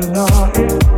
belong.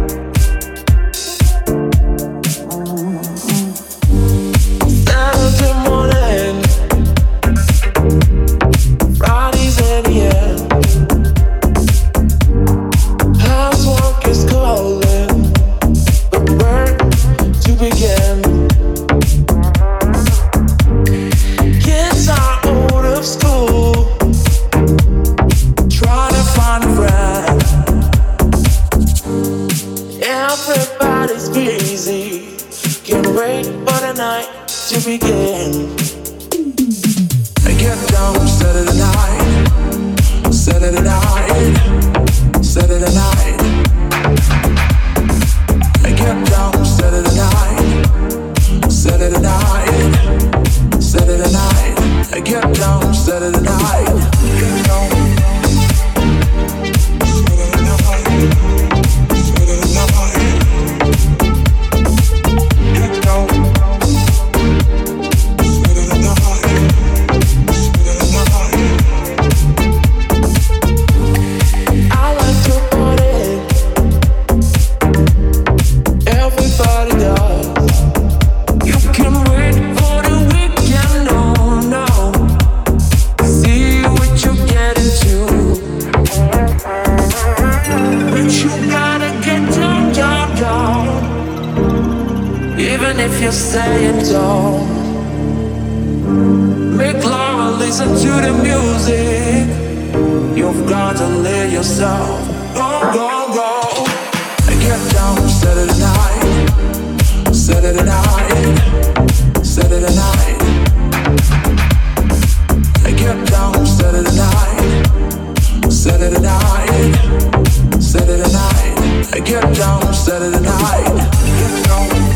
quiet dawn. Make Laura listen to the music. You've got to let yourself go, go, go. Get down Saturday night, Saturday night, Saturday night. Get down Saturday night, Saturday night, Saturday night. Get down Saturday night. Get down.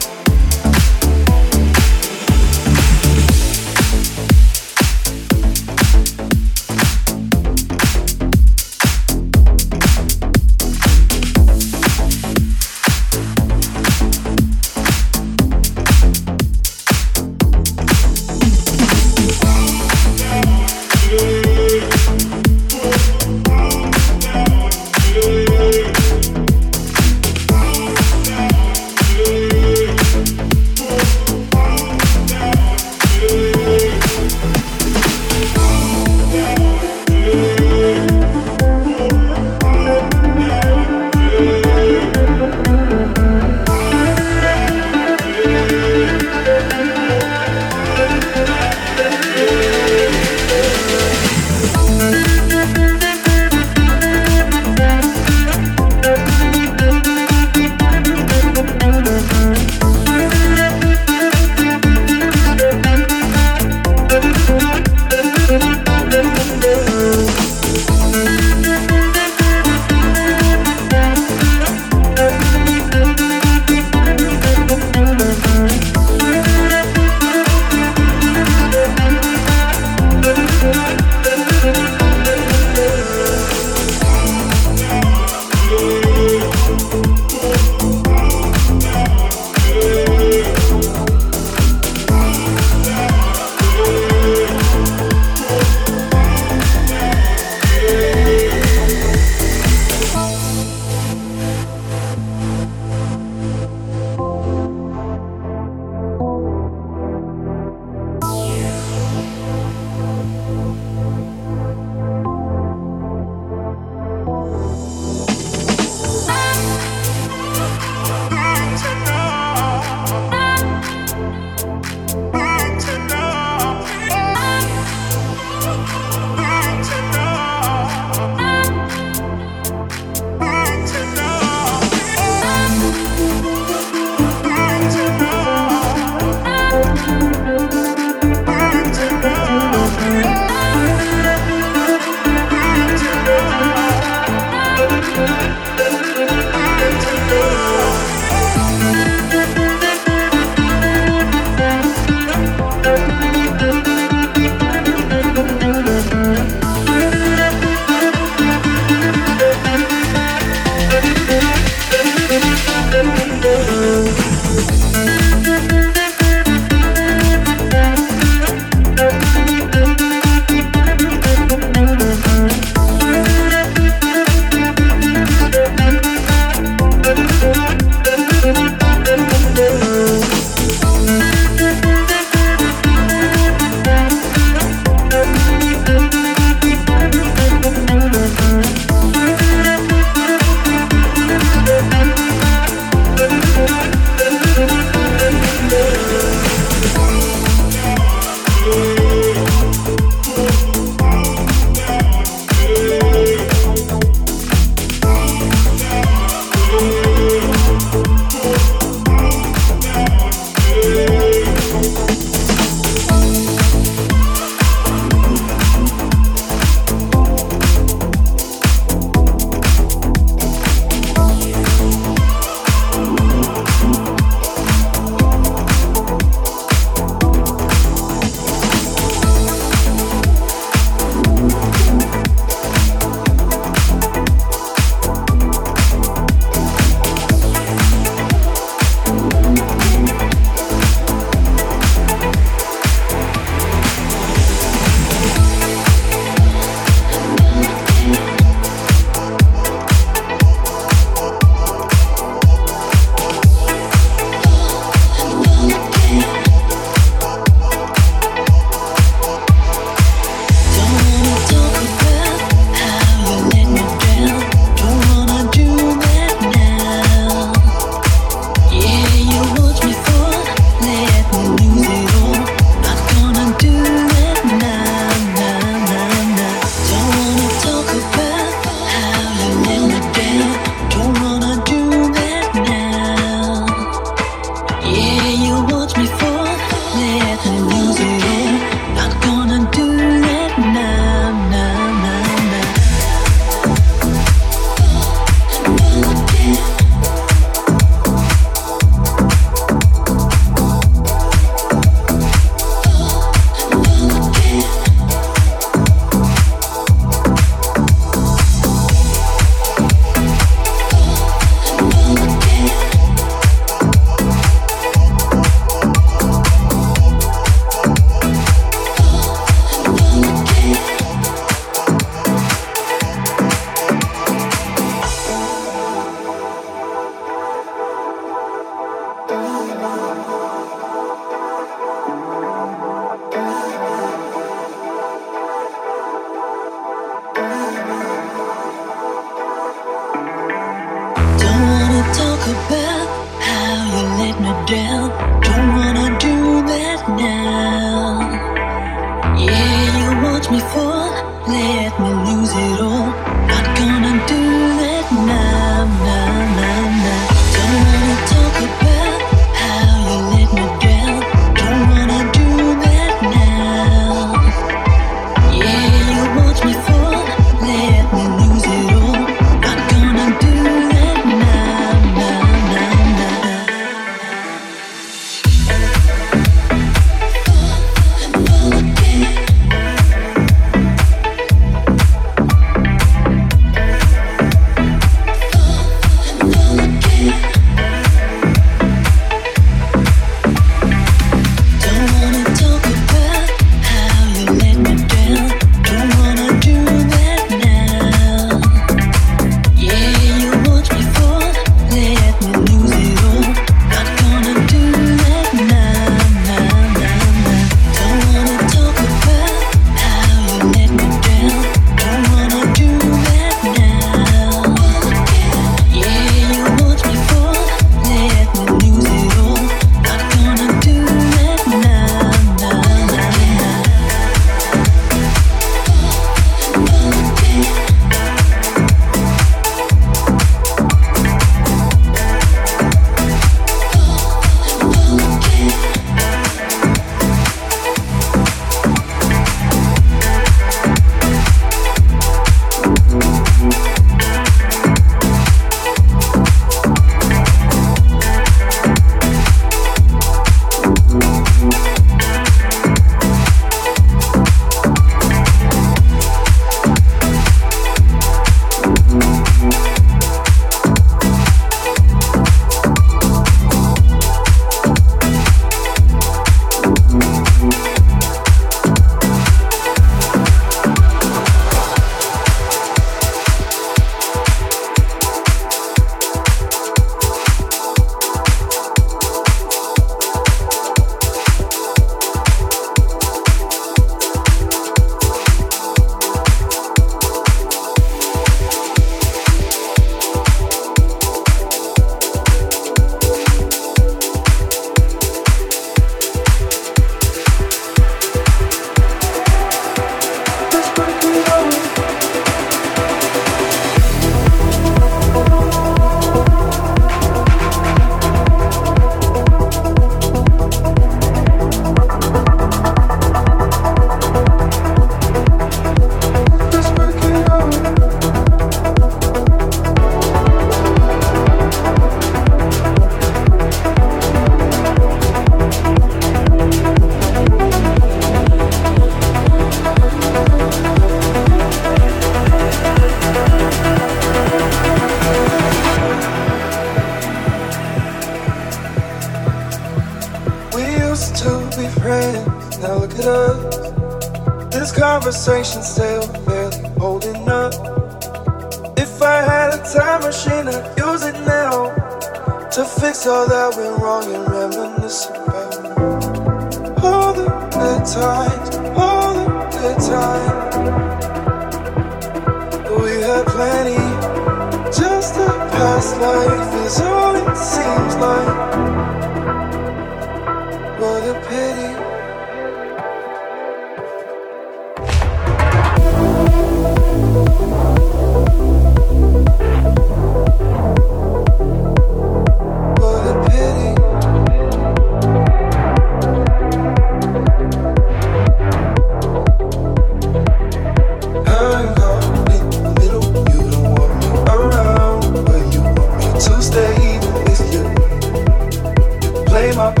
You play